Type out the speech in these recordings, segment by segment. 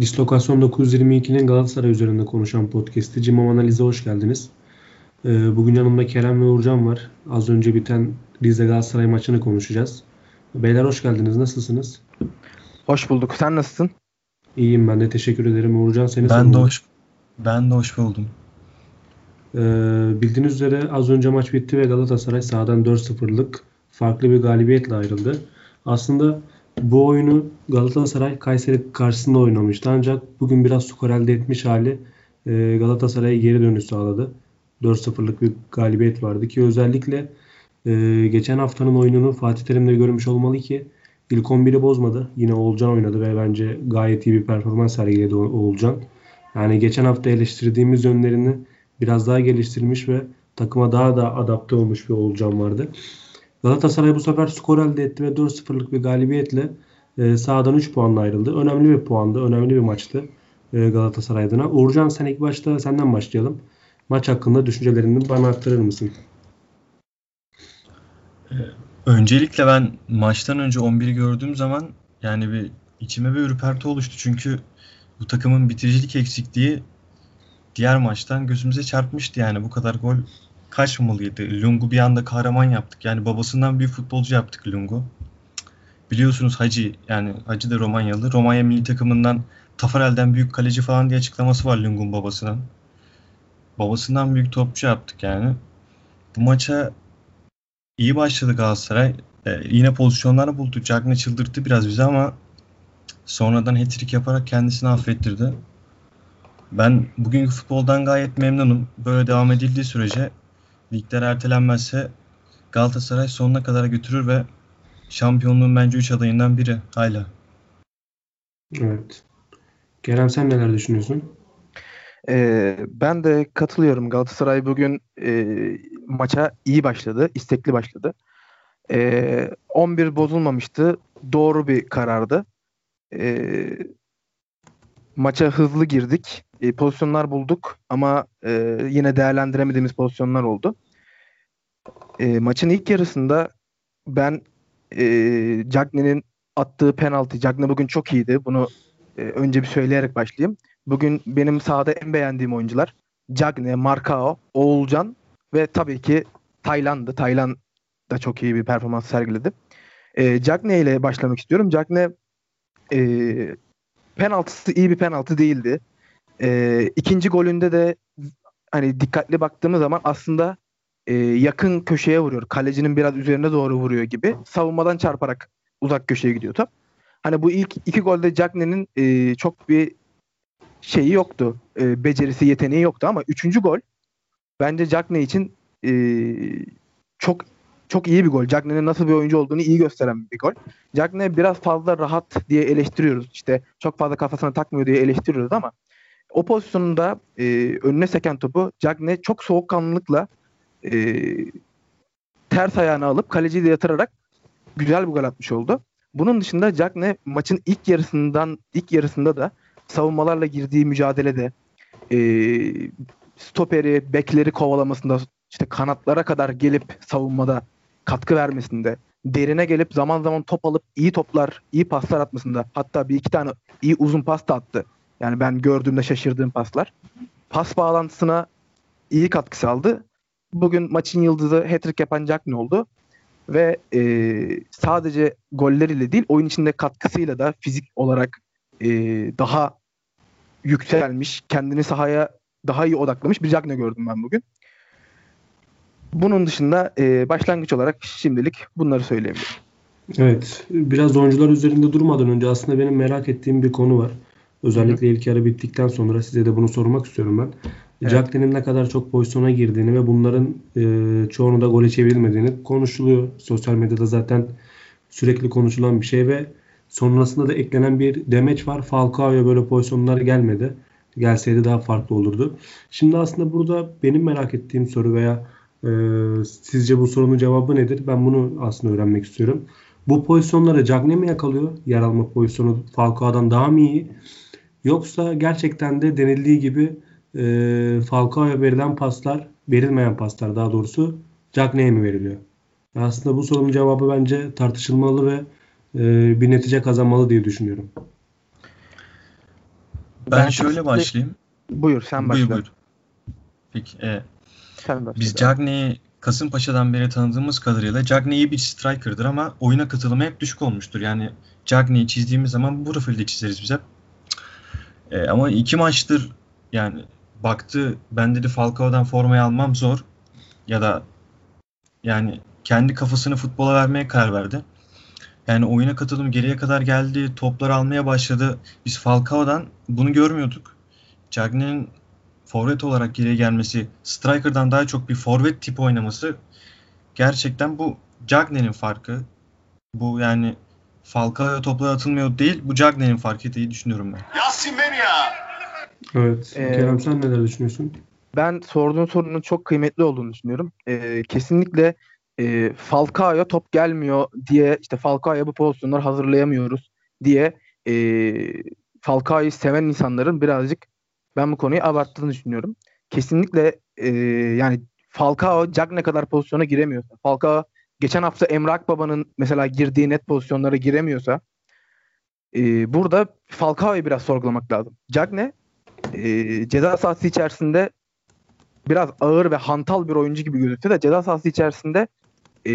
Dislokasyon 922'nin Galatasaray üzerinde konuşan podcast'i Cimam Analiz'e hoş geldiniz. Ee, bugün yanımda Kerem ve Uğurcan var. Az önce biten Rize Galatasaray maçını konuşacağız. Beyler hoş geldiniz. Nasılsınız? Hoş bulduk. Sen nasılsın? İyiyim ben de. Teşekkür ederim. Uğurcan seni Ben de hoş ben de hoş buldum. Ee, bildiğiniz üzere az önce maç bitti ve Galatasaray sahadan 4-0'lık farklı bir galibiyetle ayrıldı. Aslında bu oyunu Galatasaray Kayseri karşısında oynamıştı. Ancak bugün biraz skor elde etmiş hali e, Galatasaray'a geri dönüş sağladı. 4-0'lık bir galibiyet vardı ki özellikle e, geçen haftanın oyununu Fatih Terim'de görmüş olmalı ki ilk 11'i bozmadı. Yine Oğulcan oynadı ve bence gayet iyi bir performans sergiledi Oğulcan. Yani geçen hafta eleştirdiğimiz yönlerini biraz daha geliştirmiş ve takıma daha da adapte olmuş bir Oğulcan vardı. Galatasaray bu sefer skor elde etti ve 4-0'lık bir galibiyetle e, sahadan 3 puanla ayrıldı. Önemli bir puandı, önemli bir maçtı e, Galatasaray adına. Uğurcan sen ilk başta senden başlayalım. Maç hakkında düşüncelerini bana aktarır mısın? Ee, öncelikle ben maçtan önce 11'i gördüğüm zaman yani bir içime bir ürperti oluştu. Çünkü bu takımın bitiricilik eksikliği diğer maçtan gözümüze çarpmıştı yani bu kadar gol kaçmamalıydı. Lungu bir anda kahraman yaptık. Yani babasından bir futbolcu yaptık Lungu. Biliyorsunuz Hacı yani Hacı da Romanyalı. Romanya milli takımından Tafarel'den büyük kaleci falan diye açıklaması var Lungu'nun babasının. Babasından büyük topçu yaptık yani. Bu maça iyi başladı Galatasaray. Ee, yine pozisyonlar buldu. Cagney çıldırttı biraz bizi ama sonradan hat-trick yaparak kendisini affettirdi. Ben bugünkü futboldan gayet memnunum. Böyle devam edildiği sürece ligler ertelenmezse Galatasaray sonuna kadar götürür ve şampiyonluğun bence 3 adayından biri hala. Evet. Kerem sen neler düşünüyorsun? Ee, ben de katılıyorum. Galatasaray bugün e, maça iyi başladı, istekli başladı. E, 11 bozulmamıştı. Doğru bir karardı. E, maça hızlı girdik. E, pozisyonlar bulduk ama e, yine değerlendiremediğimiz pozisyonlar oldu. E, maçın ilk yarısında ben e, Cagney'nin attığı penaltı, Cagney bugün çok iyiydi. Bunu e, önce bir söyleyerek başlayayım. Bugün benim sahada en beğendiğim oyuncular Cagney, Marcao, Oğulcan ve tabii ki Tayland'ı. Tayland da çok iyi bir performans sergiledi. E, Cagney ile başlamak istiyorum. Cagney e, penaltısı iyi bir penaltı değildi. E, ikinci golünde de hani dikkatli baktığımız zaman aslında e, yakın köşeye vuruyor. Kalecinin biraz üzerine doğru vuruyor gibi. Savunmadan çarparak uzak köşeye gidiyor top. Hani bu ilk iki golde Cagney'nin e, çok bir şeyi yoktu. E, becerisi, yeteneği yoktu ama üçüncü gol bence Cagney için e, çok çok iyi bir gol. Cagney'in nasıl bir oyuncu olduğunu iyi gösteren bir gol. Cagney biraz fazla rahat diye eleştiriyoruz. İşte çok fazla kafasına takmıyor diye eleştiriyoruz ama o pozisyonda e, önüne seken topu Cagney çok soğukkanlılıkla e, ters ayağını alıp kaleciyi de yatırarak güzel bir gol atmış oldu. Bunun dışında Cagney maçın ilk yarısından ilk yarısında da savunmalarla girdiği mücadelede e, stoperi, bekleri kovalamasında işte kanatlara kadar gelip savunmada katkı vermesinde, derine gelip zaman zaman top alıp iyi toplar, iyi paslar atmasında hatta bir iki tane iyi uzun pas da attı. Yani ben gördüğümde şaşırdığım paslar. Pas bağlantısına iyi katkı sağladı. Bugün maçın yıldızı hat-trick yapan Jack ne oldu? Ve e, sadece golleriyle değil oyun içinde katkısıyla da fizik olarak e, daha yükselmiş, kendini sahaya daha iyi odaklamış bir Cagne gördüm ben bugün. Bunun dışında e, başlangıç olarak şimdilik bunları söyleyebilirim. Evet. Biraz oyuncular üzerinde durmadan önce aslında benim merak ettiğim bir konu var. Özellikle ilk yarı bittikten sonra size de bunu sormak istiyorum ben. Evet. Jacklin'in ne kadar çok pozisyona girdiğini ve bunların e, çoğunu da gole çevrilmediğini konuşuluyor. Sosyal medyada zaten sürekli konuşulan bir şey ve sonrasında da eklenen bir demeç var. Falcao'ya böyle pozisyonlar gelmedi. Gelseydi daha farklı olurdu. Şimdi aslında burada benim merak ettiğim soru veya e, sizce bu sorunun cevabı nedir? Ben bunu aslında öğrenmek istiyorum. Bu pozisyonlara Cagney mi yakalıyor? Yer alma pozisyonu Falcao'dan daha mı iyi? Yoksa gerçekten de denildiği gibi e, Falcao'ya verilen paslar, verilmeyen paslar daha doğrusu Cagney'e mi veriliyor? Aslında bu sorunun cevabı bence tartışılmalı ve e, bir netice kazanmalı diye düşünüyorum. Ben, Ben şöyle başlayayım. Buyur sen başla. Buyur buyur. Peki. e, Sen başla. biz Cagney'i Kasımpaşa'dan beri tanıdığımız kadarıyla Cagney iyi bir striker'dır ama oyuna katılımı hep düşük olmuştur. Yani Cagney'i çizdiğimiz zaman bu profilde çizeriz biz hep. E, ama iki maçtır yani baktı ben dedi Falcao'dan formayı almam zor ya da yani kendi kafasını futbola vermeye karar verdi. Yani oyuna katılım geriye kadar geldi, topları almaya başladı. Biz Falcao'dan bunu görmüyorduk. Cagney'in forvet olarak geriye gelmesi, striker'dan daha çok bir forvet tipi oynaması gerçekten bu Cagney'in farkı. Bu yani Falcao'ya toplar atılmıyor değil, bu Cagney'in farkı diye düşünüyorum ben. Yasin Menia. Evet. Ee, Kerem sen neler düşünüyorsun? Ben sorduğun sorunun çok kıymetli olduğunu düşünüyorum. Ee, kesinlikle e, Falcao'ya top gelmiyor diye işte Falcao'ya bu pozisyonları hazırlayamıyoruz diye e, Falcao'yu seven insanların birazcık ben bu konuyu abarttığını düşünüyorum. Kesinlikle e, yani Falcao Cagne kadar pozisyona giremiyorsa, Falcao geçen hafta Emre Akbaba'nın mesela girdiği net pozisyonlara giremiyorsa e, burada Falcao'yu biraz sorgulamak lazım. Cagne e, ceza sahası içerisinde biraz ağır ve hantal bir oyuncu gibi gözükse de ceza sahası içerisinde e,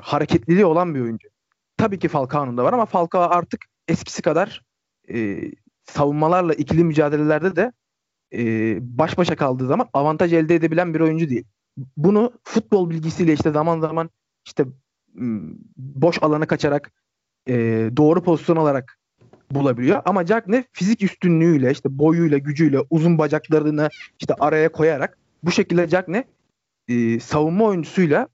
hareketliliği olan bir oyuncu. Tabii ki Falcao'nun da var ama Falcao artık eskisi kadar e, savunmalarla ikili mücadelelerde de e, baş başa kaldığı zaman avantaj elde edebilen bir oyuncu değil. Bunu futbol bilgisiyle işte zaman zaman işte boş alana kaçarak e, doğru pozisyon alarak bulabiliyor. Ama Cagne fizik üstünlüğüyle, işte boyuyla, gücüyle, uzun bacaklarını işte araya koyarak bu şekilde Cagne e, savunma oyuncusuyla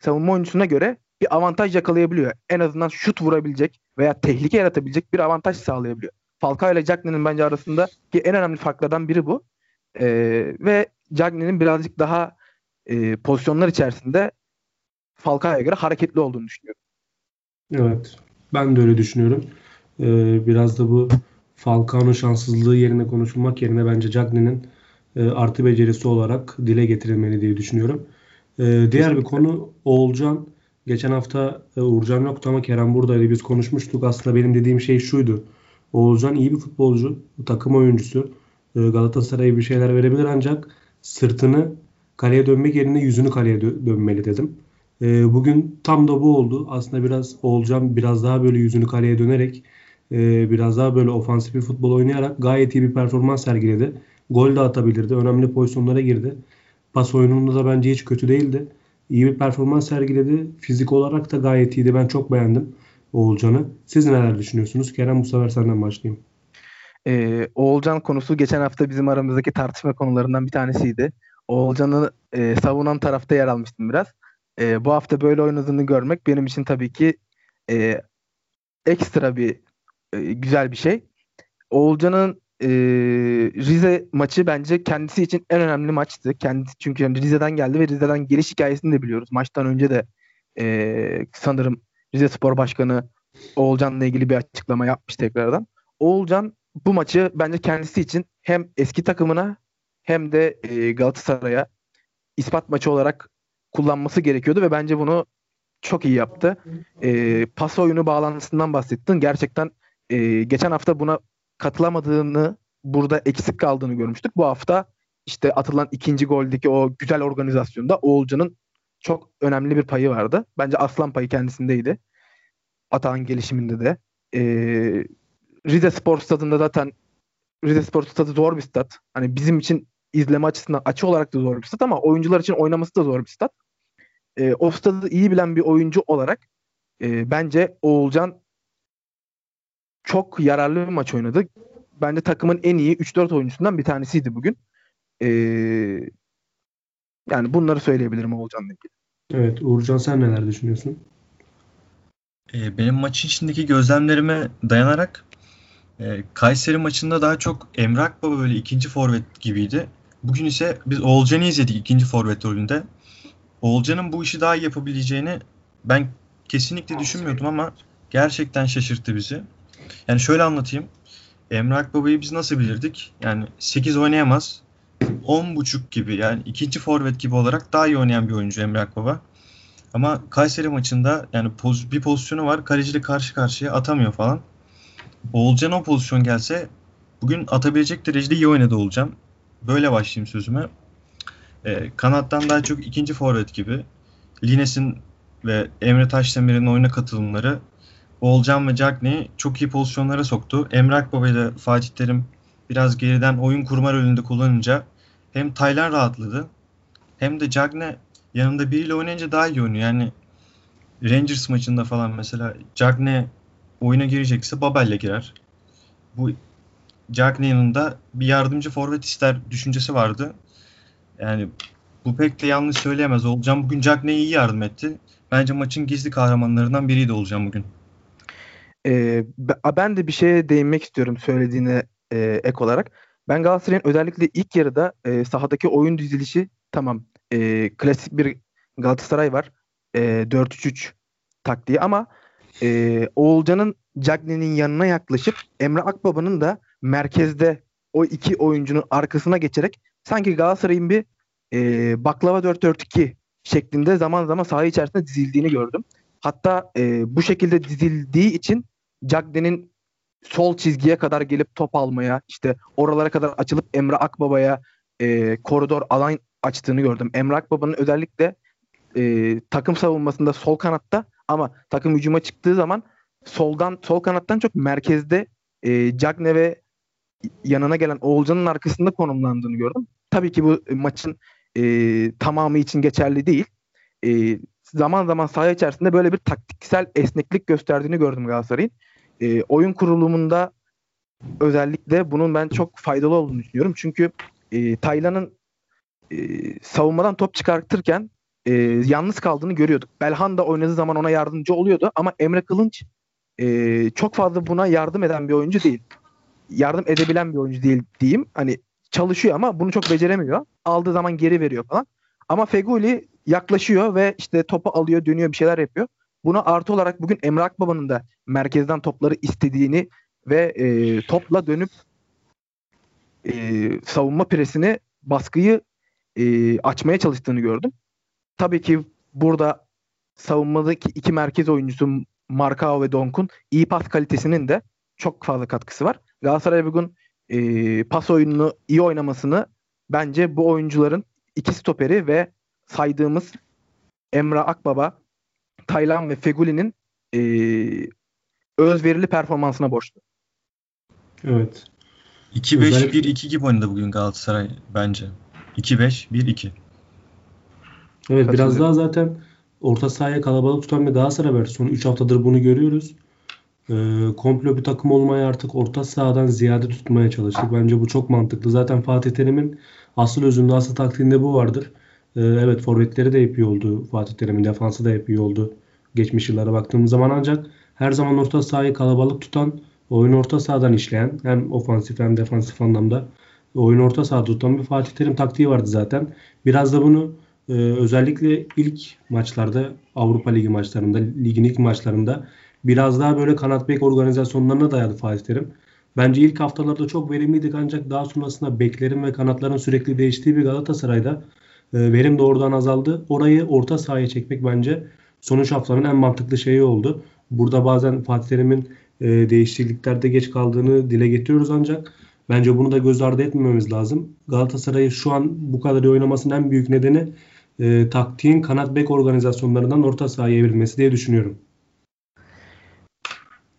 savunma oyuncusuna göre bir avantaj yakalayabiliyor. En azından şut vurabilecek veya tehlike yaratabilecek bir avantaj sağlayabiliyor. Falcao ile Cagne'nin bence arasındaki en önemli farklardan biri bu. E, ve Cagne'nin birazcık daha e, pozisyonlar içerisinde Falcao'ya göre hareketli olduğunu düşünüyorum. Evet. Ben de öyle düşünüyorum. Ee, biraz da bu Falcao'nun şanssızlığı yerine konuşulmak yerine bence Cagney'in e, artı becerisi olarak dile getirilmeli diye düşünüyorum. Ee, diğer bir konu Oğulcan. Geçen hafta e, Uğurcan yoktu ama Kerem buradaydı. Biz konuşmuştuk. Aslında benim dediğim şey şuydu. Oğulcan iyi bir futbolcu, takım oyuncusu. Ee, Galatasaray'a bir şeyler verebilir ancak sırtını kaleye dönmek yerine yüzünü kaleye dö- dönmeli dedim. Ee, bugün tam da bu oldu. Aslında biraz Oğulcan biraz daha böyle yüzünü kaleye dönerek e, biraz daha böyle ofansif bir futbol oynayarak gayet iyi bir performans sergiledi. Gol de atabilirdi. Önemli pozisyonlara girdi. Pas oyununda da bence hiç kötü değildi. İyi bir performans sergiledi. Fizik olarak da gayet iyiydi. Ben çok beğendim Oğulcan'ı. Siz neler düşünüyorsunuz? Kerem bu sefer senden başlayayım. Ee, Oğulcan konusu geçen hafta bizim aramızdaki tartışma konularından bir tanesiydi. Oğulcan'ı e, savunan tarafta yer almıştım biraz. E, bu hafta böyle oynadığını görmek benim için tabii ki e, ekstra bir e, güzel bir şey. Oğulcan'ın e, Rize maçı bence kendisi için en önemli maçtı. Kendisi çünkü yani Rize'den geldi ve Rize'den geliş hikayesini de biliyoruz. Maçtan önce de e, sanırım Rize Spor Başkanı Oğulcan'la ilgili bir açıklama yapmış tekrardan. Oğulcan bu maçı bence kendisi için hem eski takımına hem de e, Galatasaray'a ispat maçı olarak kullanması gerekiyordu ve bence bunu çok iyi yaptı. E, pas oyunu bağlantısından bahsettin. Gerçekten e, geçen hafta buna katılamadığını, burada eksik kaldığını görmüştük. Bu hafta işte atılan ikinci goldeki o güzel organizasyonda Oğulcan'ın çok önemli bir payı vardı. Bence aslan payı kendisindeydi. Atağın gelişiminde de. E, Rize Spor Stadı'nda zaten Rize Spor Stadı zor bir stat. Hani bizim için izleme açısından açı olarak da zor bir stat ama oyuncular için oynaması da zor bir stat. E, o stadı iyi bilen bir oyuncu olarak e, bence Oğulcan çok yararlı bir maç oynadı. Bence takımın en iyi 3-4 oyuncusundan bir tanesiydi bugün. E, yani bunları söyleyebilirim Oğulcan'la ilgili. Evet Uğurcan sen neler düşünüyorsun? E, benim maçın içindeki gözlemlerime dayanarak e, Kayseri maçında daha çok Emre Akbaba böyle ikinci forvet gibiydi. Bugün ise biz Oğulcan'ı izledik ikinci forvet rolünde. Oğulcan'ın bu işi daha iyi yapabileceğini ben kesinlikle düşünmüyordum ama gerçekten şaşırttı bizi. Yani şöyle anlatayım. Emre Akbaba'yı biz nasıl bilirdik? Yani 8 oynayamaz. 10.5 gibi yani ikinci forvet gibi olarak daha iyi oynayan bir oyuncu Emre Akbaba. Ama Kayseri maçında yani poz, bir pozisyonu var. Kaleciyle karşı karşıya atamıyor falan. Oğulcan o pozisyon gelse bugün atabilecek derecede iyi oynadı olacağım. Böyle başlayayım sözüme. E, kanattan daha çok ikinci forvet gibi. Lines'in ve Emre Taşdemir'in oyuna katılımları Oğulcan ve Cagney'i çok iyi pozisyonlara soktu. Emre Akbaba ile Fatih Terim biraz geriden oyun kurma rolünde kullanınca hem Taylan rahatladı hem de Cagney yanında biriyle oynayınca daha iyi oynuyor. Yani Rangers maçında falan mesela Cagney oyuna girecekse Babel'le girer. Bu Cagney yanında bir yardımcı forvet ister düşüncesi vardı. Yani bu pek de yanlış söyleyemez. Olacağım bugün Cagney'e iyi yardım etti. Bence maçın gizli kahramanlarından biriydi olacağım bugün. Ee, ben de bir şeye değinmek istiyorum söylediğine e, ek olarak. Ben Galatasaray'ın özellikle ilk yarıda e, sahadaki oyun dizilişi tamam e, klasik bir Galatasaray var. E, 4-3-3 taktiği ama e, Oğulcan'ın Cagney'nin yanına yaklaşıp Emre Akbaba'nın da merkezde o iki oyuncunun arkasına geçerek sanki Galatasaray'ın bir e, baklava 4-4-2 şeklinde zaman zaman saha içerisinde dizildiğini gördüm. Hatta e, bu şekilde dizildiği için Cagney'nin sol çizgiye kadar gelip top almaya, işte oralara kadar açılıp Emre Akbaba'ya e, koridor alan açtığını gördüm. Emre Akbaba'nın özellikle e, takım savunmasında sol kanatta ama takım hücuma çıktığı zaman soldan sol kanattan çok merkezde e, Cagne ve yanına gelen Oğulcan'ın arkasında konumlandığını gördüm. Tabii ki bu maçın e, tamamı için geçerli değil. E, zaman zaman saha içerisinde böyle bir taktiksel esneklik gösterdiğini gördüm Galatasaray'ın. E, oyun kurulumunda özellikle bunun ben çok faydalı olduğunu düşünüyorum. Çünkü e, Taylan'ın e, savunmadan top çıkartırken e, yalnız kaldığını görüyorduk. Belhanda oynadığı zaman ona yardımcı oluyordu ama Emre Kılınç e, çok fazla buna yardım eden bir oyuncu değil. Yardım edebilen bir oyuncu değil diyeyim. Hani çalışıyor ama bunu çok beceremiyor. Aldığı zaman geri veriyor falan. Ama Feguli yaklaşıyor ve işte topu alıyor, dönüyor, bir şeyler yapıyor. Buna artı olarak bugün Emre Akbaba'nın da merkezden topları istediğini ve e, topla dönüp e, savunma presini, baskıyı e, açmaya çalıştığını gördüm. Tabii ki burada savunmadaki iki merkez oyuncusu Markao ve Donk'un iyi pas kalitesinin de çok fazla katkısı var. Galatasaray bugün e, pas oyununu iyi oynamasını bence bu oyuncuların iki stoperi ve saydığımız Emre Akbaba, Taylan ve Feguli'nin e, özverili performansına borçlu. Evet. 2-5-1-2 gibi oynadı bugün Galatasaray bence. 2-5-1-2. Evet biraz daha zaten orta sahaya kalabalık tutan bir Galatasaray var. Son 3 haftadır bunu görüyoruz. Ee, komplo bir takım olmayı artık orta sahadan ziyade tutmaya çalıştık. Bence bu çok mantıklı. Zaten Fatih Terim'in asıl özünde, asıl taktiğinde bu vardır. Ee, evet forvetleri de iyi oldu. Fatih Terim'in defansı da iyi oldu. Geçmiş yıllara baktığımız zaman ancak her zaman orta sahayı kalabalık tutan, oyun orta sahadan işleyen hem ofansif hem defansif anlamda oyun orta sahada tutan bir Fatih Terim taktiği vardı zaten. Biraz da bunu e, özellikle ilk maçlarda Avrupa Ligi maçlarında, ligin ilk maçlarında biraz daha böyle kanat bek organizasyonlarına dayadı Fatih Terim. Bence ilk haftalarda çok verimliydik ancak daha sonrasında beklerin ve kanatların sürekli değiştiği bir Galatasaray'da e, verim de oradan azaldı. Orayı orta sahaya çekmek bence sonuç haftanın en mantıklı şeyi oldu. Burada bazen Fatih Terim'in e, değişikliklerde geç kaldığını dile getiriyoruz ancak bence bunu da göz ardı etmememiz lazım. Galatasaray'ı şu an bu kadar iyi oynamasının en büyük nedeni e, taktiğin kanat bek organizasyonlarından orta sahaya evrilmesi diye düşünüyorum.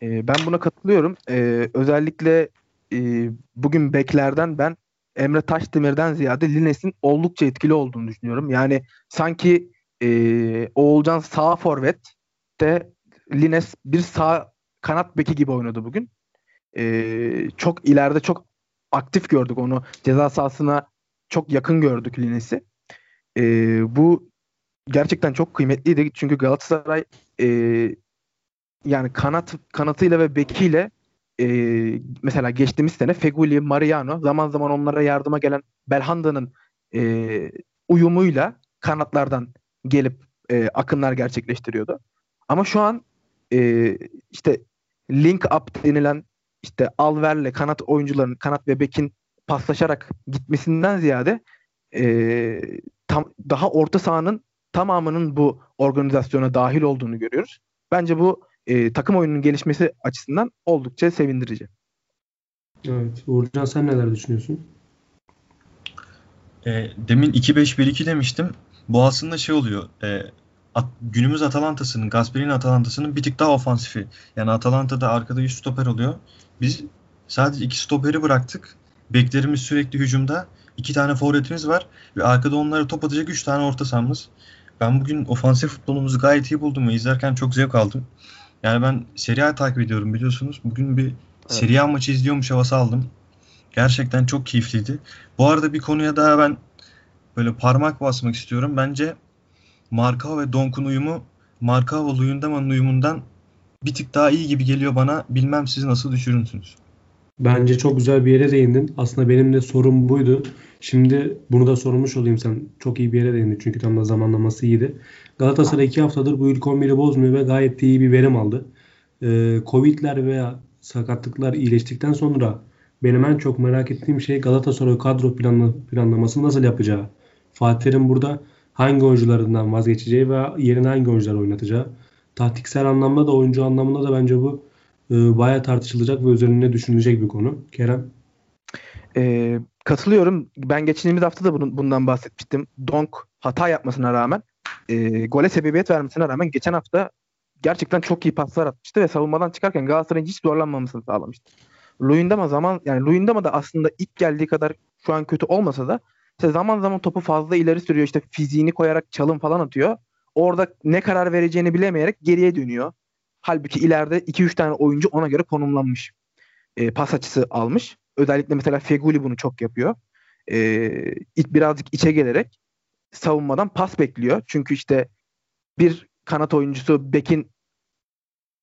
E, ben buna katılıyorum. E, özellikle e, bugün beklerden ben Emre Taşdemir'den ziyade Lines'in oldukça etkili olduğunu düşünüyorum. Yani sanki e, Oğulcan sağ forvet de Lines bir sağ kanat beki gibi oynadı bugün. E, çok ileride çok aktif gördük onu. Ceza sahasına çok yakın gördük Lines'i. E, bu gerçekten çok kıymetliydi. Çünkü Galatasaray e, yani kanat kanatıyla ve bekiyle e, mesela geçtiğimiz sene Feguli, Mariano zaman zaman onlara yardıma gelen Belhanda'nın e, uyumuyla kanatlardan gelip e, akınlar gerçekleştiriyordu. Ama şu an e, işte link up denilen işte Alver'le kanat oyuncuların kanat ve bekin paslaşarak gitmesinden ziyade e, tam daha orta sahanın tamamının bu organizasyona dahil olduğunu görüyoruz. Bence bu e, takım oyununun gelişmesi açısından oldukça sevindirici. Evet. Uğurcan sen neler düşünüyorsun? E, demin 2-5-1-2 demiştim. Bu aslında şey oluyor. E, at, günümüz Atalanta'sının, Gasperini Atalanta'sının bir tık daha ofansifi. Yani Atalanta'da arkada 100 stoper oluyor. Biz sadece iki stoperi bıraktık. Beklerimiz sürekli hücumda. iki tane forvetimiz var. Ve arkada onlara top atacak 3 tane orta sahamız. Ben bugün ofansif futbolumuzu gayet iyi buldum ve izlerken çok zevk aldım. Yani ben Serie A takip ediyorum biliyorsunuz. Bugün bir evet. Serie A maçı izliyormuş havası aldım. Gerçekten çok keyifliydi. Bu arada bir konuya daha ben böyle parmak basmak istiyorum. Bence Markao ve Donk'un uyumu Markao ve Luyendama'nın uyumundan bir tık daha iyi gibi geliyor bana. Bilmem siz nasıl düşünürsünüz? Bence çok güzel bir yere değindin. Aslında benim de sorum buydu. Şimdi bunu da sormuş olayım sen. Çok iyi bir yere değindin çünkü tam da zamanlaması iyiydi. Galatasaray 2 haftadır bu ilk 11'i bozmuyor ve gayet iyi bir verim aldı. Ee, Covid'ler veya sakatlıklar iyileştikten sonra benim en çok merak ettiğim şey Galatasaray kadro planla, planlaması nasıl yapacağı. Fatih'in burada hangi oyuncularından vazgeçeceği ve yerine hangi oyuncular oynatacağı. Taktiksel anlamda da oyuncu anlamında da bence bu e, bayağı tartışılacak ve üzerine düşünülecek bir konu. Kerem? E, katılıyorum. Ben geçtiğimiz hafta da bunun, bundan bahsetmiştim. Donk hata yapmasına rağmen e, gole sebebiyet vermesine rağmen geçen hafta gerçekten çok iyi paslar atmıştı ve savunmadan çıkarken Galatasaray'ın hiç zorlanmamasını sağlamıştı. Luyendama zaman yani Luyendama da aslında ilk geldiği kadar şu an kötü olmasa da işte zaman zaman topu fazla ileri sürüyor. İşte fiziğini koyarak çalım falan atıyor. Orada ne karar vereceğini bilemeyerek geriye dönüyor. Halbuki ileride 2-3 tane oyuncu ona göre konumlanmış. E, pas açısı almış. Özellikle mesela Feguli bunu çok yapıyor. E, birazcık içe gelerek savunmadan pas bekliyor. Çünkü işte bir kanat oyuncusu bekin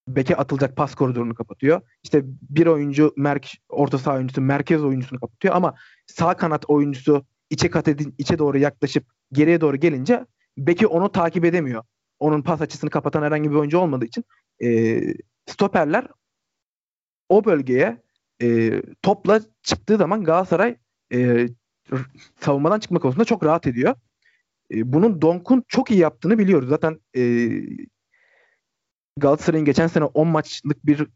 beke atılacak pas koridorunu kapatıyor. İşte bir oyuncu merk orta saha oyuncusu merkez oyuncusunu kapatıyor ama sağ kanat oyuncusu içe kat edin içe doğru yaklaşıp geriye doğru gelince beki onu takip edemiyor. Onun pas açısını kapatan herhangi bir oyuncu olmadığı için e, stoperler o bölgeye e, topla çıktığı zaman Galatasaray e, savunmadan çıkma konusunda çok rahat ediyor. E, bunun Donk'un çok iyi yaptığını biliyoruz. Zaten e, Galatasaray'ın geçen sene 10 maçlık bir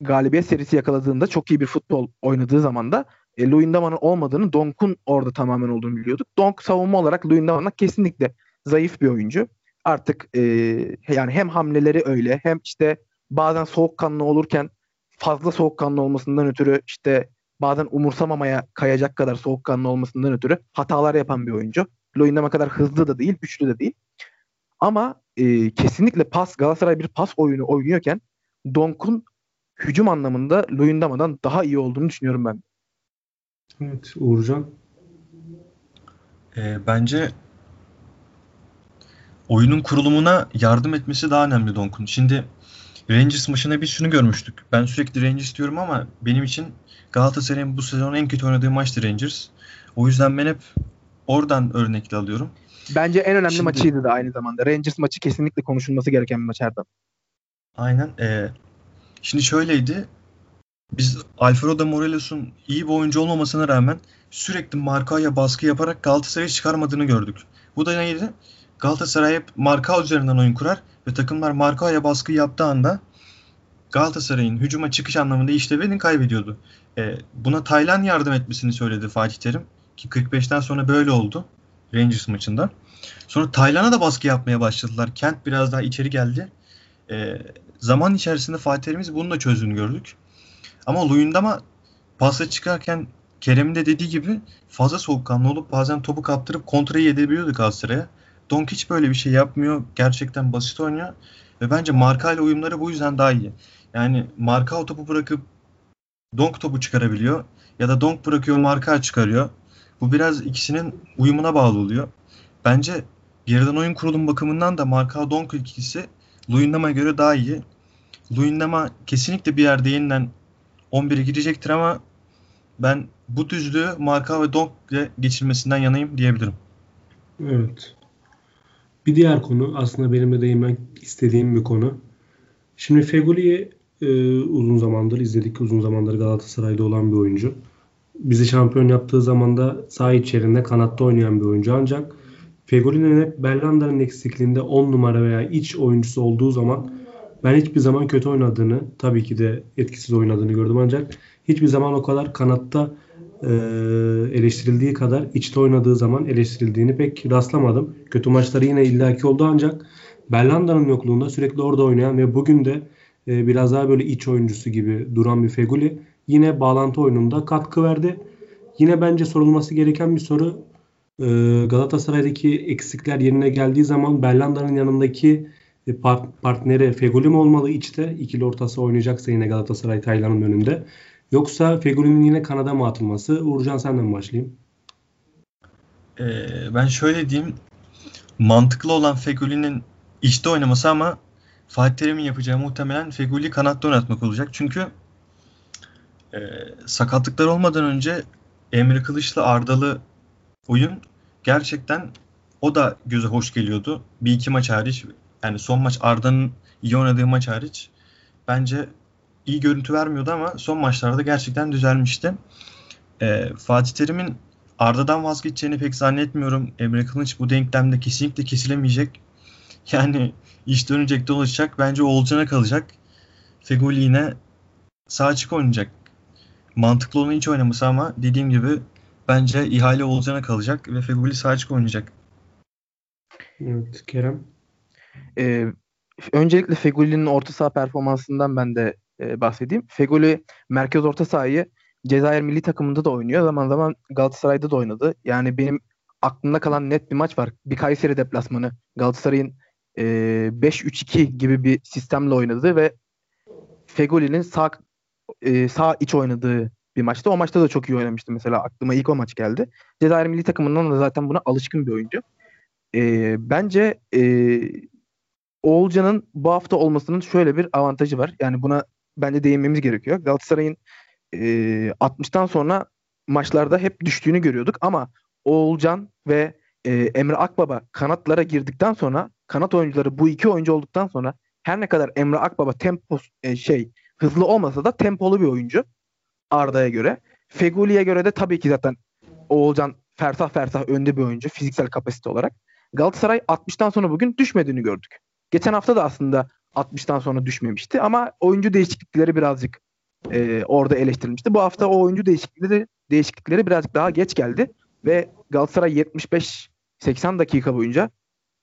galibiyet serisi yakaladığında çok iyi bir futbol oynadığı zaman da e, Luyendama'nın olmadığını Donk'un orada tamamen olduğunu biliyorduk. Donk savunma olarak Luyendama'na kesinlikle zayıf bir oyuncu. Artık e, yani hem hamleleri öyle hem işte bazen soğukkanlı olurken fazla soğukkanlı olmasından ötürü işte bazen umursamamaya kayacak kadar soğukkanlı olmasından ötürü hatalar yapan bir oyuncu. Luyendama kadar hızlı da değil, güçlü de değil. Ama e, kesinlikle pas Galatasaray bir pas oyunu oynuyorken Donk'un hücum anlamında Luyendama'dan daha iyi olduğunu düşünüyorum ben. Evet Uğurcan. E, bence oyunun kurulumuna yardım etmesi daha önemli Donk'un. Şimdi Rangers maçında biz şunu görmüştük. Ben sürekli Rangers diyorum ama benim için Galatasaray'ın bu sezon en kötü oynadığı maçtı Rangers. O yüzden ben hep oradan örnekle alıyorum. Bence en önemli Şimdi, maçıydı da aynı zamanda. Rangers maçı kesinlikle konuşulması gereken bir maç Erdem. Aynen. Ee, şimdi şöyleydi. Biz Alfredo Morelos'un iyi bir oyuncu olmamasına rağmen sürekli Marka'ya baskı yaparak Galatasaray'ı çıkarmadığını gördük. Bu da neydi? Galatasaray hep Marka üzerinden oyun kurar ve takımlar Marka'ya baskı yaptığı anda Galatasaray'ın hücuma çıkış anlamında işlevini kaybediyordu. Ee, buna Taylan yardım etmesini söyledi Fatih Terim. Ki 45'ten sonra böyle oldu. Rangers maçında. Sonra Taylan'a da baskı yapmaya başladılar. Kent biraz daha içeri geldi. E, zaman içerisinde Fatih Terim'iz bunu da çözdüğünü gördük. Ama Luyendama pasa çıkarken Kerem'in de dediği gibi fazla soğukkanlı olup bazen topu kaptırıp kontrayı edebiliyordu Galatasaray'a. Donk hiç böyle bir şey yapmıyor. Gerçekten basit oynuyor. Ve bence marka ile uyumları bu yüzden daha iyi. Yani marka o topu bırakıp Donk topu çıkarabiliyor. Ya da Donk bırakıyor marka çıkarıyor. Bu biraz ikisinin uyumuna bağlı oluyor. Bence geriden oyun kurulum bakımından da Marka Donk ikisi Luyendama'ya göre daha iyi. Luyendama kesinlikle bir yerde yeniden 11'e girecektir ama ben bu düzlüğü Marka ve Donk ile geçilmesinden yanayım diyebilirim. Evet. Bir diğer konu aslında benim de değinmek istediğim bir konu. Şimdi Feguli'yi e, uzun zamandır izledik. Uzun zamandır Galatasaray'da olan bir oyuncu bizi şampiyon yaptığı zaman da sağ içerisinde kanatta oynayan bir oyuncu. Ancak Fegoli'nin hep Belhanda'nın eksikliğinde 10 numara veya iç oyuncusu olduğu zaman ben hiçbir zaman kötü oynadığını, tabii ki de etkisiz oynadığını gördüm ancak hiçbir zaman o kadar kanatta e, eleştirildiği kadar içte oynadığı zaman eleştirildiğini pek rastlamadım. Kötü maçları yine illaki oldu ancak Belhanda'nın yokluğunda sürekli orada oynayan ve bugün de e, biraz daha böyle iç oyuncusu gibi duran bir Feguli yine bağlantı oyununda katkı verdi. Yine bence sorulması gereken bir soru e, Galatasaray'daki eksikler yerine geldiği zaman Belhanda'nın yanındaki part, partneri Feguli mi olmalı içte? ikili ortası oynayacaksa yine Galatasaray Taylan'ın önünde. Yoksa Feguli'nin yine kanada mı atılması? Uğurcan senden başlayayım. Ee, ben şöyle diyeyim. Mantıklı olan Feguli'nin içte oynaması ama Fatih Terim'in yapacağı muhtemelen Feguli kanatta oynatmak olacak. Çünkü e, sakatlıklar olmadan önce Emre Kılıç'la Ardalı oyun gerçekten o da göze hoş geliyordu. Bir iki maç hariç yani son maç Arda'nın iyi oynadığı maç hariç bence iyi görüntü vermiyordu ama son maçlarda gerçekten düzelmişti. E, Fatih Terim'in Arda'dan vazgeçeceğini pek zannetmiyorum. Emre Kılıç bu denklemde kesinlikle kesilemeyecek. Yani iş dönecek dolaşacak. Bence Oğulcan'a kalacak. Feguli yine sağ açık oynayacak. Mantıklı olan hiç oynaması ama dediğim gibi bence ihale Oğulcan'a kalacak ve Feguli sağ açık oynayacak. Evet Kerem. Ee, öncelikle Feguli'nin orta saha performansından ben de e, bahsedeyim. Feguli merkez orta sahayı Cezayir milli takımında da oynuyor. Zaman zaman Galatasaray'da da oynadı. Yani benim aklımda kalan net bir maç var. Bir Kayseri deplasmanı. Galatasaray'ın e, 5-3-2 gibi bir sistemle oynadı ve Fegoli'nin sağ e, sağ iç oynadığı bir maçta. O maçta da çok iyi oynamıştı mesela. Aklıma ilk o maç geldi. Cezayir milli takımından da zaten buna alışkın bir oyuncu. E, bence e, Oğulcan'ın bu hafta olmasının şöyle bir avantajı var. Yani buna bence değinmemiz gerekiyor. Galatasaray'ın e, 60'tan sonra maçlarda hep düştüğünü görüyorduk ama Oğulcan ve e, Emre Akbaba kanatlara girdikten sonra kanat oyuncuları bu iki oyuncu olduktan sonra her ne kadar Emre Akbaba tempo e, şey hızlı olmasa da tempolu bir oyuncu Arda'ya göre. Feguli'ye göre de tabii ki zaten Oğulcan fersah fersah önde bir oyuncu fiziksel kapasite olarak. Galatasaray 60'tan sonra bugün düşmediğini gördük. Geçen hafta da aslında 60'tan sonra düşmemişti ama oyuncu değişiklikleri birazcık e, orada eleştirilmişti. Bu hafta o oyuncu değişiklikleri değişiklikleri birazcık daha geç geldi ve Galatasaray 75 80 dakika boyunca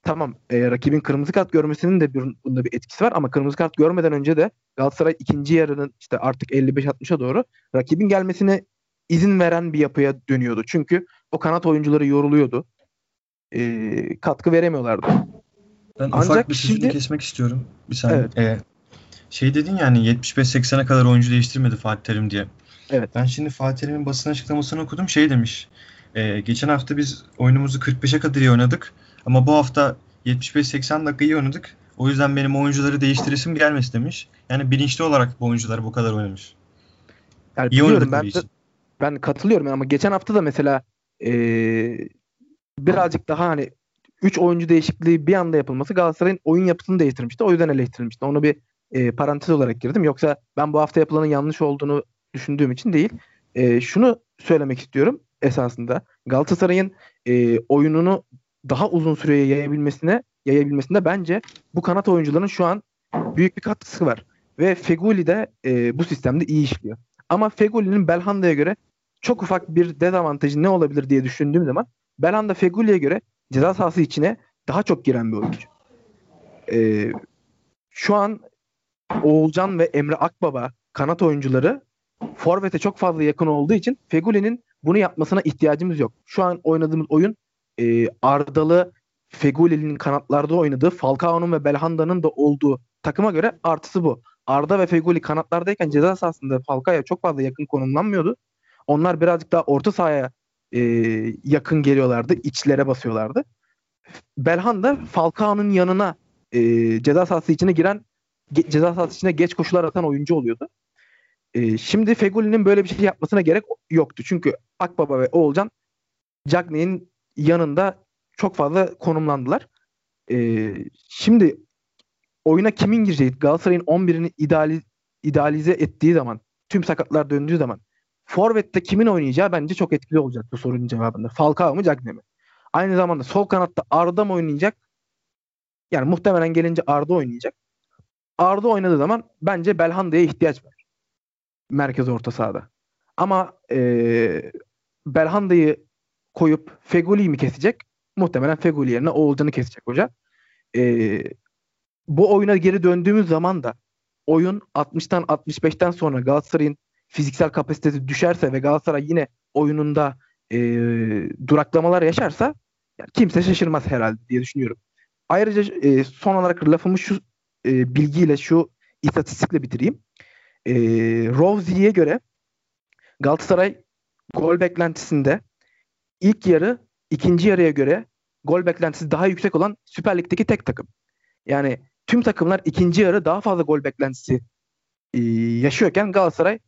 tamam e, rakibin kırmızı kart görmesinin de bir, bunda bir etkisi var ama kırmızı kart görmeden önce de Galatasaray ikinci yarının işte artık 55-60'a doğru rakibin gelmesine izin veren bir yapıya dönüyordu. Çünkü o kanat oyuncuları yoruluyordu. E, katkı veremiyorlardı. Ben Ancak ufak bir sözünü şimdi... kesmek istiyorum. Bir saniye. Evet. Ee, şey dedin yani 75-80'e kadar oyuncu değiştirmedi Fatih Terim diye. Evet. Ben şimdi Fatih Terim'in basın açıklamasını okudum. Şey demiş. E, geçen hafta biz oyunumuzu 45'e kadar iyi oynadık. Ama bu hafta 75-80 dakika iyi oynadık. O yüzden benim oyuncuları değiştiresim gelmesi demiş. Yani bilinçli olarak bu oyuncular bu kadar oynamış. Yani iyi biliyorum ben, de, ben katılıyorum ama geçen hafta da mesela e, birazcık daha hani 3 oyuncu değişikliği bir anda yapılması Galatasaray'ın oyun yapısını değiştirmişti. O yüzden eleştirilmişti. Onu bir e, parantez olarak girdim. Yoksa ben bu hafta yapılanın yanlış olduğunu düşündüğüm için değil. E, şunu söylemek istiyorum esasında. Galatasaray'ın e, oyununu daha uzun süreye yayabilmesine yayabilmesinde bence bu kanat oyuncuların şu an büyük bir katkısı var. Ve Feguli de e, bu sistemde iyi işliyor. Ama Feguli'nin Belhanda'ya göre çok ufak bir dezavantajı ne olabilir diye düşündüğüm zaman Belhanda Feguli'ye göre ceza sahası içine daha çok giren bir oyuncu. E, şu an Oğulcan ve Emre Akbaba kanat oyuncuları Forvet'e çok fazla yakın olduğu için Feguli'nin bunu yapmasına ihtiyacımız yok. Şu an oynadığımız oyun e, Ardalı Feguli'nin kanatlarda oynadığı Falcao'nun ve Belhanda'nın da olduğu takıma göre artısı bu. Arda ve Feguli kanatlardayken ceza sahasında Falcao'ya çok fazla yakın konumlanmıyordu. Onlar birazcık daha orta sahaya e, yakın geliyorlardı. içlere basıyorlardı. Belhanda Falcao'nun yanına e, ceza sahası içine giren ge- ceza sahası içine geç koşular atan oyuncu oluyordu. E, şimdi Feguli'nin böyle bir şey yapmasına gerek yoktu. Çünkü Akbaba ve Oğulcan Cagney'in yanında çok fazla konumlandılar. E, şimdi oyuna kimin gireceği Galatasaray'ın 11'ini ideali, idealize ettiği zaman tüm sakatlar döndüğü zaman Forvet'te kimin oynayacağı bence çok etkili olacak bu sorunun cevabında. Falcao mu Cagney mi? Aynı zamanda sol kanatta Arda mı oynayacak? Yani muhtemelen gelince Arda oynayacak. Arda oynadığı zaman bence Belhanda'ya ihtiyaç var. Merkez orta sahada. Ama e, Belhanda'yı koyup Fegoli'yi mi kesecek? Muhtemelen Fegoli yerine Oğulcan'ı kesecek hoca. E, bu oyuna geri döndüğümüz zaman da oyun 60'tan 65'ten sonra Galatasaray'ın fiziksel kapasitesi düşerse ve Galatasaray yine oyununda e, duraklamalar yaşarsa yani kimse şaşırmaz herhalde diye düşünüyorum. Ayrıca e, son olarak lafımı şu e, bilgiyle, şu istatistikle bitireyim. E, Rovzi'ye göre Galatasaray gol beklentisinde ilk yarı ikinci yarıya göre gol beklentisi daha yüksek olan Süper Lig'deki tek takım. Yani tüm takımlar ikinci yarı daha fazla gol beklentisi e, yaşıyorken Galatasaray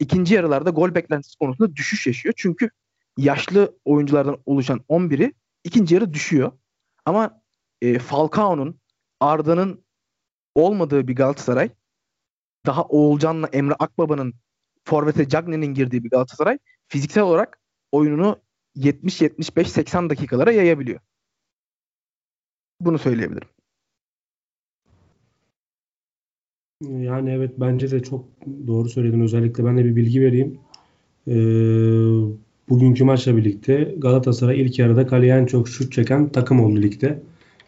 ikinci yarılarda gol beklentisi konusunda düşüş yaşıyor. Çünkü yaşlı oyunculardan oluşan 11'i ikinci yarı düşüyor. Ama e, Falcao'nun, Arda'nın olmadığı bir Galatasaray daha Oğulcan'la Emre Akbaba'nın Forvet'e Cagney'nin girdiği bir Galatasaray fiziksel olarak oyununu 70-75-80 dakikalara yayabiliyor. Bunu söyleyebilirim. Yani evet bence de çok doğru söyledin. Özellikle ben de bir bilgi vereyim. Ee, bugünkü maçla birlikte Galatasaray ilk yarıda kaleye en çok şut çeken takım oldu ligde.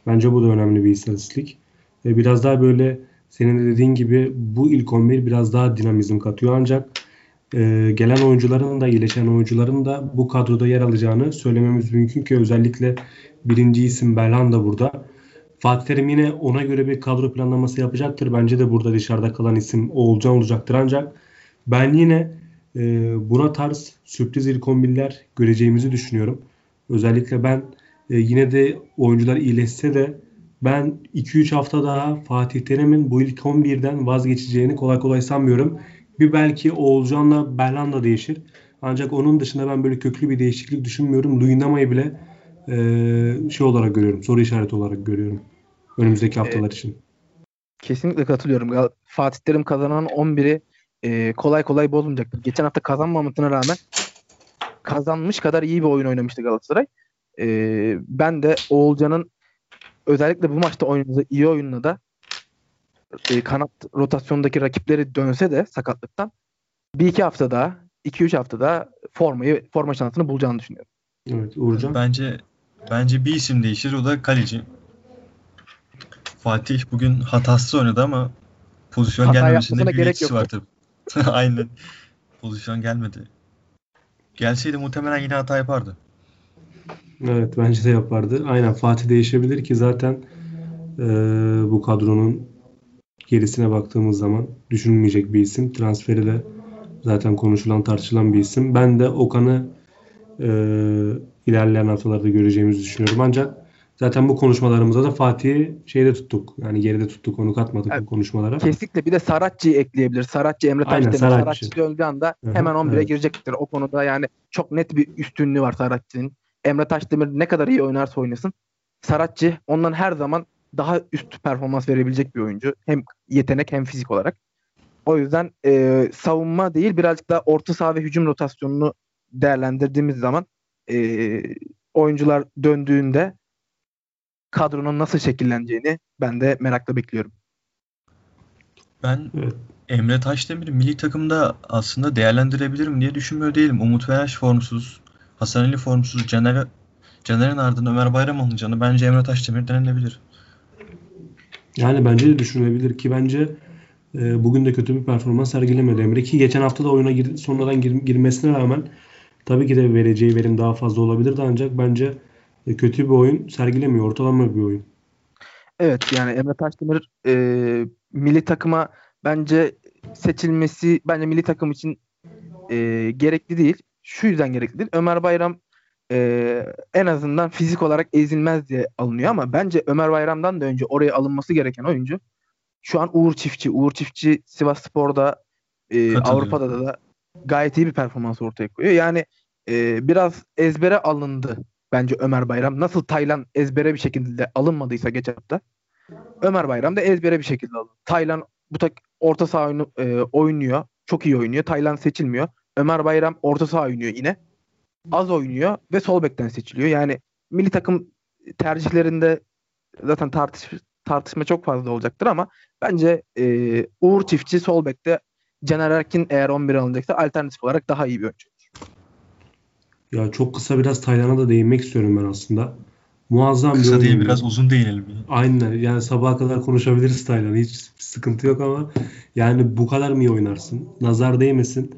Bence bu da önemli bir istatistik. Ee, biraz daha böyle senin de dediğin gibi bu ilk 11 biraz daha dinamizm katıyor ancak e, gelen oyuncuların da iyileşen oyuncuların da bu kadroda yer alacağını söylememiz mümkün ki özellikle birinci isim Belhanda burada. Fatih Terim yine ona göre bir kadro planlaması yapacaktır. Bence de burada dışarıda kalan isim Oğulcan olacaktır. Ancak ben yine e, buna tarz sürpriz ilk 11'ler göreceğimizi düşünüyorum. Özellikle ben e, yine de oyuncular iyileşse de ben 2-3 hafta daha Fatih Terim'in bu ilk 11'den vazgeçeceğini kolay kolay sanmıyorum. Bir belki Oğulcan'la Belhanda değişir. Ancak onun dışında ben böyle köklü bir değişiklik düşünmüyorum. Luyendama'yı bile e, şey olarak görüyorum. Soru işareti olarak görüyorum. Önümüzdeki haftalar e, için. Kesinlikle katılıyorum. Fatih Terim kazanan 11'i e, kolay kolay bozmayacaktır. Geçen hafta kazanmamasına rağmen kazanmış kadar iyi bir oyun oynamıştı Galatasaray. E, ben de Oğulcan'ın özellikle bu maçta oynadığı iyi oyunla da e, kanat rotasyondaki rakipleri dönse de sakatlıktan bir iki hafta daha, iki üç hafta daha formayı forma şansını bulacağını düşünüyorum. Evet Uğurcan. Bence bence bir isim değişir o da kaleci. Fatih bugün hatasız oynadı ama pozisyon Hata gelmemesinde gerek etkisi var tabii. Aynen. Pozisyon gelmedi. Gelseydi muhtemelen yine hata yapardı. Evet bence de yapardı. Aynen Fatih değişebilir ki zaten e, bu kadronun gerisine baktığımız zaman düşünülmeyecek bir isim. Transferi de zaten konuşulan tartışılan bir isim. Ben de Okan'ı e, ilerleyen haftalarda göreceğimizi düşünüyorum. Ancak zaten bu konuşmalarımızda da Fatih'i şeyde tuttuk. Yani geride tuttuk. Onu katmadık Evet. bu konuşmalara. Kesinlikle bir de Saratçı'yı ekleyebilir. Saratçı Emre Aynen, Taşdemir. Saratçı. Saratçı döndüğü anda hemen 11'e evet. girecektir. O konuda yani çok net bir üstünlüğü var Saratçı'nın. Emre Taşdemir ne kadar iyi oynarsa oynasın. Saratçı ondan her zaman daha üst performans verebilecek bir oyuncu. Hem yetenek hem fizik olarak. O yüzden e, savunma değil birazcık daha orta saha ve hücum rotasyonunu değerlendirdiğimiz zaman e, oyuncular döndüğünde kadronun nasıl şekilleneceğini ben de merakla bekliyorum. Ben Evet. Emre Taşdemir'i milli takımda aslında değerlendirebilirim diye düşünmüyor değilim. Umut Meraş formsuz, Hasan Ali formsuz, Caner, Caner'in ardından Ömer Bayram alınacağını bence Emre Taşdemir denenebilir. Yani bence de düşünülebilir ki bence e, bugün de kötü bir performans sergilemedi Emre ki geçen hafta da oyuna gir- sonradan gir- girmesine rağmen tabii ki de vereceği verim daha fazla olabilirdi ancak bence kötü bir oyun sergilemiyor. Ortalama bir oyun. Evet yani Emre Taşdemir e, milli takıma bence seçilmesi bence milli takım için e, gerekli değil. Şu yüzden gerekli değil. Ömer Bayram e, en azından fizik olarak ezilmez diye alınıyor ama bence Ömer Bayram'dan da önce oraya alınması gereken oyuncu şu an Uğur Çiftçi. Uğur Çiftçi Sivas Spor'da e. Avrupa'da da gayet iyi bir performans ortaya koyuyor. Yani e, biraz ezbere alındı bence Ömer Bayram. Nasıl Taylan ezbere bir şekilde alınmadıysa geçen hafta Ömer Bayram da ezbere bir şekilde alındı. Taylan bu tak orta saha oyunu, e, oynuyor. Çok iyi oynuyor. Taylan seçilmiyor. Ömer Bayram orta saha oynuyor yine. Az oynuyor ve sol bekten seçiliyor. Yani milli takım tercihlerinde zaten tartış tartışma çok fazla olacaktır ama bence e, Uğur Çiftçi sol bekte Caner Erkin eğer 11 alınacaksa alternatif olarak daha iyi bir oyuncu. Ya çok kısa biraz Taylan'a da değinmek istiyorum ben aslında. Muazzam Kısa bir değil oyun. biraz uzun değinelim. ya. Aynen yani sabaha kadar konuşabiliriz Taylan. Hiç sıkıntı yok ama yani bu kadar mı iyi oynarsın? Nazar değmesin.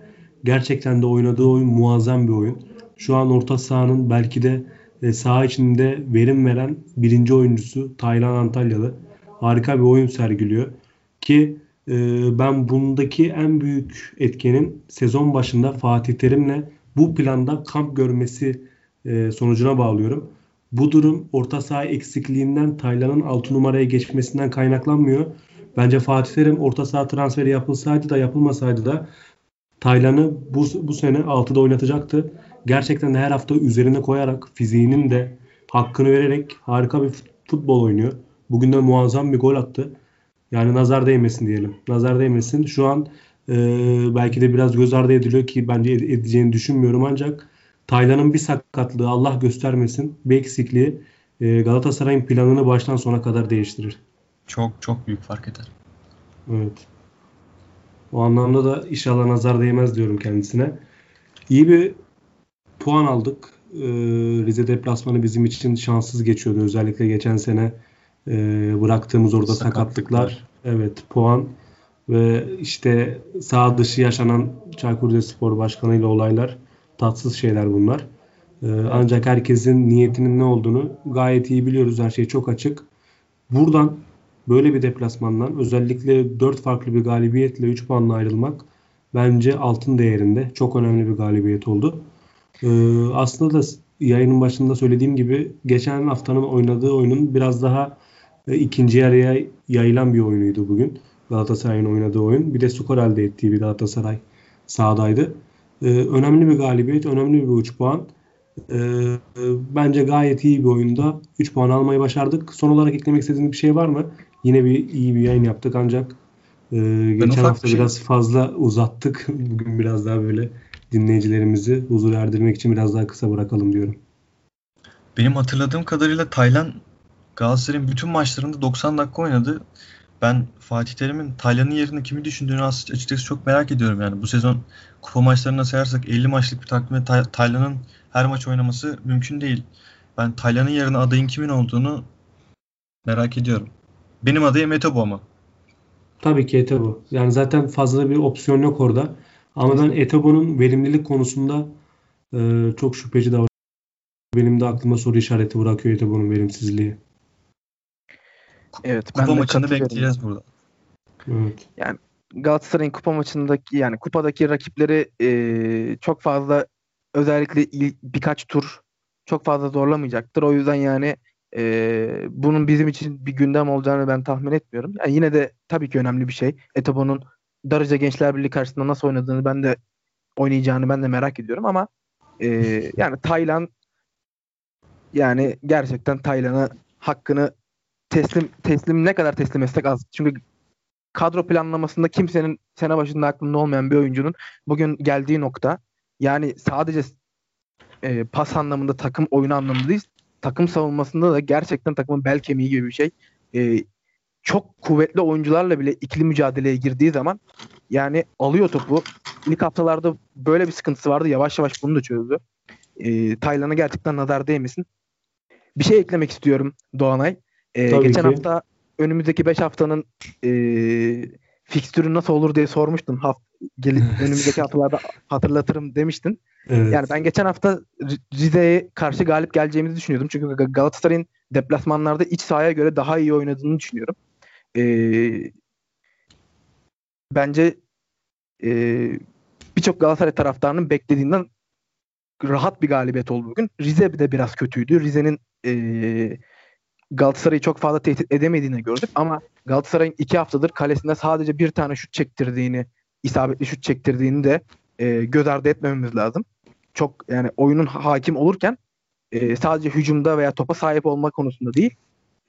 Gerçekten de oynadığı oyun muazzam bir oyun. Şu an orta sahanın belki de e, saha içinde verim veren birinci oyuncusu Taylan Antalyalı. Harika bir oyun sergiliyor. Ki e, ben bundaki en büyük etkenin sezon başında Fatih Terim'le bu planda kamp görmesi e, sonucuna bağlıyorum. Bu durum orta saha eksikliğinden Taylan'ın 6 numaraya geçmesinden kaynaklanmıyor. Bence Fatih Terim orta saha transferi yapılsaydı da yapılmasaydı da Taylan'ı bu, bu sene 6'da oynatacaktı. Gerçekten her hafta üzerine koyarak fiziğinin de hakkını vererek harika bir fut- futbol oynuyor. Bugün de muazzam bir gol attı. Yani nazar değmesin diyelim. Nazar değmesin. Şu an e, belki de biraz göz ardı ediliyor ki bence ed- edeceğini düşünmüyorum ancak Taylan'ın bir sakatlığı Allah göstermesin bir eksikliği e, Galatasaray'ın planını baştan sona kadar değiştirir. Çok çok büyük fark eder. Evet. O anlamda da inşallah nazar değmez diyorum kendisine. İyi bir puan aldık. Ee, Rize deplasmanı bizim için şanssız geçiyordu. Özellikle geçen sene e, bıraktığımız orada sakatlıklar. Sakatlıklar. Evet puan ve işte sağ dışı yaşanan Çaykur Rizespor Başkanı ile olaylar tatsız şeyler bunlar. Ee, ancak herkesin niyetinin ne olduğunu gayet iyi biliyoruz. Her şey çok açık. Buradan böyle bir deplasmandan özellikle 4 farklı bir galibiyetle 3 puanla ayrılmak bence altın değerinde. Çok önemli bir galibiyet oldu. Ee, aslında da yayının başında söylediğim gibi geçen haftanın oynadığı oyunun biraz daha e, ikinci yarıya yayılan bir oyunuydu bugün. Galatasaray'ın oynadığı oyun. Bir de skor elde ettiği bir Galatasaray sahadaydı. Ee, önemli bir galibiyet, önemli bir 3 puan. Ee, bence gayet iyi bir oyunda 3 puan almayı başardık. Son olarak eklemek istediğiniz bir şey var mı? Yine bir iyi bir yayın yaptık ancak e, geçen hafta şey- biraz fazla uzattık. Bugün biraz daha böyle dinleyicilerimizi huzur erdirmek için biraz daha kısa bırakalım diyorum. Benim hatırladığım kadarıyla Taylan Galatasaray'ın bütün maçlarında 90 dakika oynadı. Ben Fatih Terim'in Taylan'ın yerine kimi düşündüğünü as- açıkçası çok merak ediyorum yani. Bu sezon kupa maçlarına sayarsak 50 maçlık bir takvimde Tay- Taylan'ın her maç oynaması mümkün değil. Ben Taylan'ın yerine adayın kimin olduğunu merak ediyorum. Benim adayım Etobo ama. Tabii ki Etebo. Yani zaten fazla bir opsiyon yok orada. Ama ben Etebo'nun verimlilik konusunda e, çok şüpheci davranıyorum. Benim de aklıma soru işareti bırakıyor Etebo'nun verimsizliği. Evet, Kupa ben de maçını bekleyeceğiz burada. Evet. Galatasaray'ın kupa maçındaki yani kupadaki rakipleri e, çok fazla özellikle il- birkaç tur çok fazla zorlamayacaktır. O yüzden yani e, bunun bizim için bir gündem olacağını ben tahmin etmiyorum. Yani yine de tabii ki önemli bir şey. Etobo'nun Darıca Gençler Birliği karşısında nasıl oynadığını ben de oynayacağını ben de merak ediyorum ama e, yani Taylan yani gerçekten Taylan'a hakkını teslim teslim ne kadar teslim etsek az. Çünkü kadro planlamasında kimsenin sene başında aklında olmayan bir oyuncunun bugün geldiği nokta yani sadece e, pas anlamında takım oyunu anlamında değil takım savunmasında da gerçekten takımın bel kemiği gibi bir şey. E, çok kuvvetli oyuncularla bile ikili mücadeleye girdiği zaman yani alıyor topu. İlk haftalarda böyle bir sıkıntısı vardı. Yavaş yavaş bunu da çözdü. E, Taylan'a gerçekten nazar değmesin. Bir şey eklemek istiyorum Doğanay. E, Tabii geçen ki. hafta önümüzdeki 5 haftanın e, fikstürü nasıl olur diye sormuştun. Haft gel- önümüzdeki haftalarda hatırlatırım demiştin. Evet. Yani ben geçen hafta Rize'ye karşı galip geleceğimizi düşünüyordum. Çünkü Ga- Galatasaray'ın deplasmanlarda iç sahaya göre daha iyi oynadığını düşünüyorum. Ee, bence ee, birçok Galatasaray taraftarının beklediğinden rahat bir galibiyet oldu bugün. Rize de biraz kötüydü. Rize'nin ee, Galatasaray'ı çok fazla tehdit edemediğini gördük ama Galatasaray'ın iki haftadır kalesinde sadece bir tane şut çektirdiğini, isabetli şut çektirdiğini de e, göz ardı etmememiz lazım. Çok yani oyunun hakim olurken e, sadece hücumda veya topa sahip olma konusunda değil,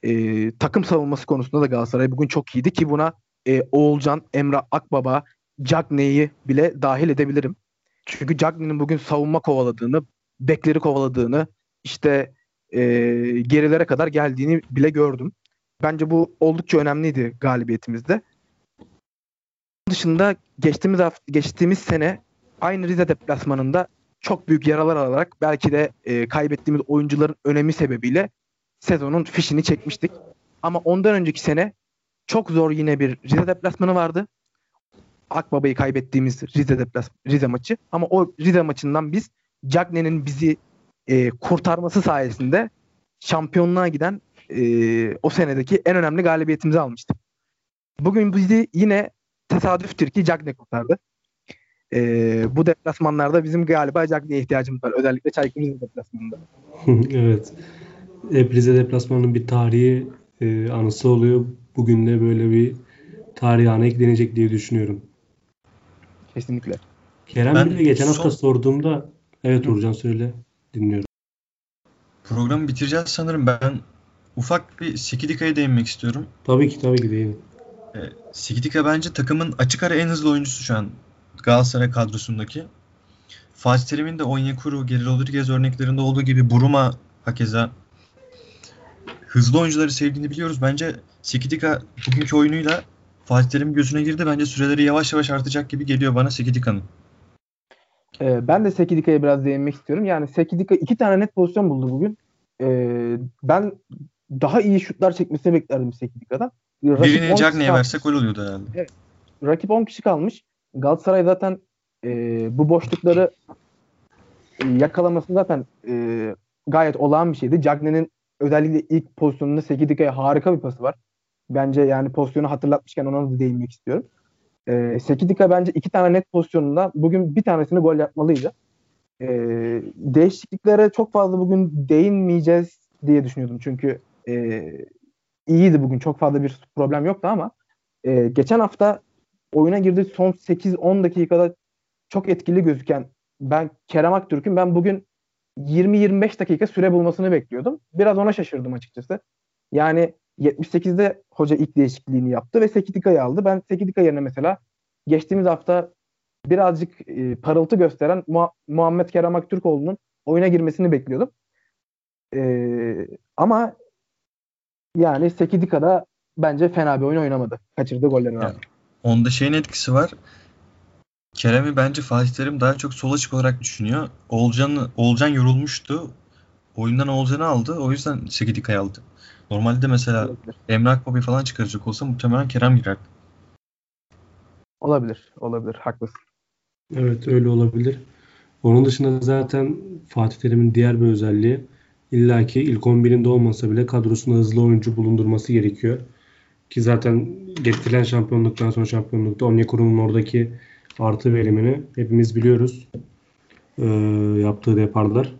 e, takım savunması konusunda da Galatasaray bugün çok iyiydi ki buna e, Oğulcan, Emrah Akbaba, Cagney'i bile dahil edebilirim. Çünkü Cagney'in bugün savunma kovaladığını, bekleri kovaladığını, işte e, gerilere kadar geldiğini bile gördüm. Bence bu oldukça önemliydi galibiyetimizde. Bunun dışında geçtiğimiz hafta, geçtiğimiz sene aynı Rize deplasmanında çok büyük yaralar alarak belki de e, kaybettiğimiz oyuncuların önemi sebebiyle sezonun fişini çekmiştik. Ama ondan önceki sene çok zor yine bir Rize deplasmanı vardı. Akbaba'yı kaybettiğimiz Rize deplas Rize maçı. Ama o Rize maçından biz Cagney'in bizi e, kurtarması sayesinde şampiyonluğa giden e, o senedeki en önemli galibiyetimizi almıştık. Bugün bizi yine tesadüftür ki Cagney kurtardı. E, bu deplasmanlarda bizim galiba Cagney'e ihtiyacımız var. Özellikle Çaykur Rize deplasmanında. evet. Hep Rize deplasmanının bir tarihi e, anısı oluyor. Bugün de böyle bir tarih anı eklenecek diye düşünüyorum. Kesinlikle. Kerem Ben bir de geçen hafta son- sorduğumda evet Uğurcan söyle dinliyorum. Programı bitireceğiz sanırım. Ben ufak bir Sekidika'ya değinmek istiyorum. Tabii ki tabii ki değil. Sekidika bence takımın açık ara en hızlı oyuncusu şu an Galatasaray kadrosundaki. Fatih Terim'in de Onyekuru, Geri Rodriguez örneklerinde olduğu gibi Buruma hakeza hızlı oyuncuları sevdiğini biliyoruz. Bence Sekidika bugünkü oyunuyla Fatih Terim gözüne girdi. Bence süreleri yavaş yavaş artacak gibi geliyor bana Sekidika'nın. Ee, ben de Sekidika'ya biraz değinmek istiyorum. Yani Sekidika iki tane net pozisyon buldu bugün. Ee, ben daha iyi şutlar çekmesini beklerdim Sekidika'dan. Rakip 10 Birini Cagney'e versek gol oluyordu herhalde. Rakip 10 kişi kalmış. Galatasaray zaten e, bu boşlukları e, yakalaması zaten e, gayet olağan bir şeydi. Cagney'in özellikle ilk pozisyonunda Sekidika'ya harika bir pası var. Bence yani pozisyonu hatırlatmışken ona da değinmek istiyorum. E, Sekidika bence iki tane net pozisyonunda bugün bir tanesini gol yapmalıydı. E, değişikliklere çok fazla bugün değinmeyeceğiz diye düşünüyordum. Çünkü e, iyiydi bugün. Çok fazla bir problem yoktu ama e, geçen hafta oyuna girdiği son 8-10 dakikada çok etkili gözüken ben Kerem Aktürk'ün ben bugün 20-25 dakika süre bulmasını bekliyordum. Biraz ona şaşırdım açıkçası. Yani 78'de hoca ilk değişikliğini yaptı ve Sekidika'yı aldı. Ben Sekidika yerine mesela geçtiğimiz hafta birazcık e, parıltı gösteren Mu- Muhammed Kerem Aktürkoğlu'nun oyuna girmesini bekliyordum. E, ama yani Sekidika'da bence fena bir oyun oynamadı. Kaçırdığı gollerine rağmen. Yani Onda şeyin etkisi var. Kerem'i bence Fatih Terim daha çok sol açık olarak düşünüyor. Oğulcan, Oğulcan yorulmuştu. Oyundan Oğulcan'ı aldı. O yüzden Sekidika'yı aldı. Normalde mesela Olabilir. Emre Akbaba'yı falan çıkaracak olsa muhtemelen Kerem girerdi. Olabilir. Olabilir. Haklısın. Evet öyle olabilir. Onun dışında zaten Fatih Terim'in diğer bir özelliği illaki ilk 11'inde olmasa bile kadrosunda hızlı oyuncu bulundurması gerekiyor. Ki zaten getirilen şampiyonluktan sonra şampiyonlukta Onyekuru'nun oradaki artı verimini hepimiz biliyoruz. Ee, yaptığı deparlar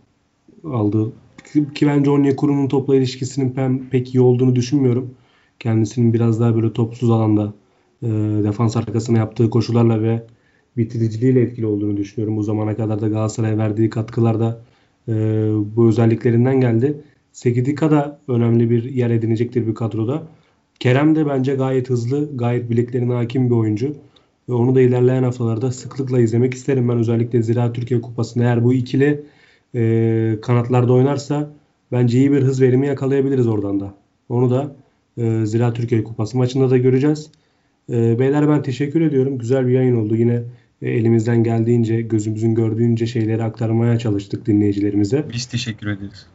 aldığı ki, bence Onyekuru'nun topla ilişkisinin ben pek iyi olduğunu düşünmüyorum. Kendisinin biraz daha böyle topsuz alanda e, defans arkasına yaptığı koşularla ve bitiriciliğiyle etkili olduğunu düşünüyorum. Bu zamana kadar da Galatasaray'a verdiği katkılar da e, bu özelliklerinden geldi. Sekidika da önemli bir yer edinecektir bir kadroda. Kerem de bence gayet hızlı, gayet bileklerine hakim bir oyuncu. Ve onu da ilerleyen haftalarda sıklıkla izlemek isterim ben. Özellikle Zira Türkiye Kupası'nda eğer bu ikili e, kanatlarda oynarsa bence iyi bir hız verimi yakalayabiliriz oradan da. Onu da e, Zira Türkiye Kupası maçında da göreceğiz. E, beyler ben teşekkür ediyorum. Güzel bir yayın oldu. Yine e, elimizden geldiğince, gözümüzün gördüğünce şeyleri aktarmaya çalıştık dinleyicilerimize. Biz teşekkür ederiz.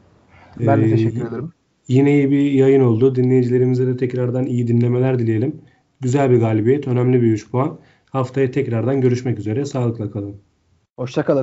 Ben de teşekkür ederim. Yine iyi bir yayın oldu. Dinleyicilerimize de tekrardan iyi dinlemeler dileyelim. Güzel bir galibiyet, önemli bir 3 puan. Haftaya tekrardan görüşmek üzere. Sağlıkla kalın. Hoşçakalın.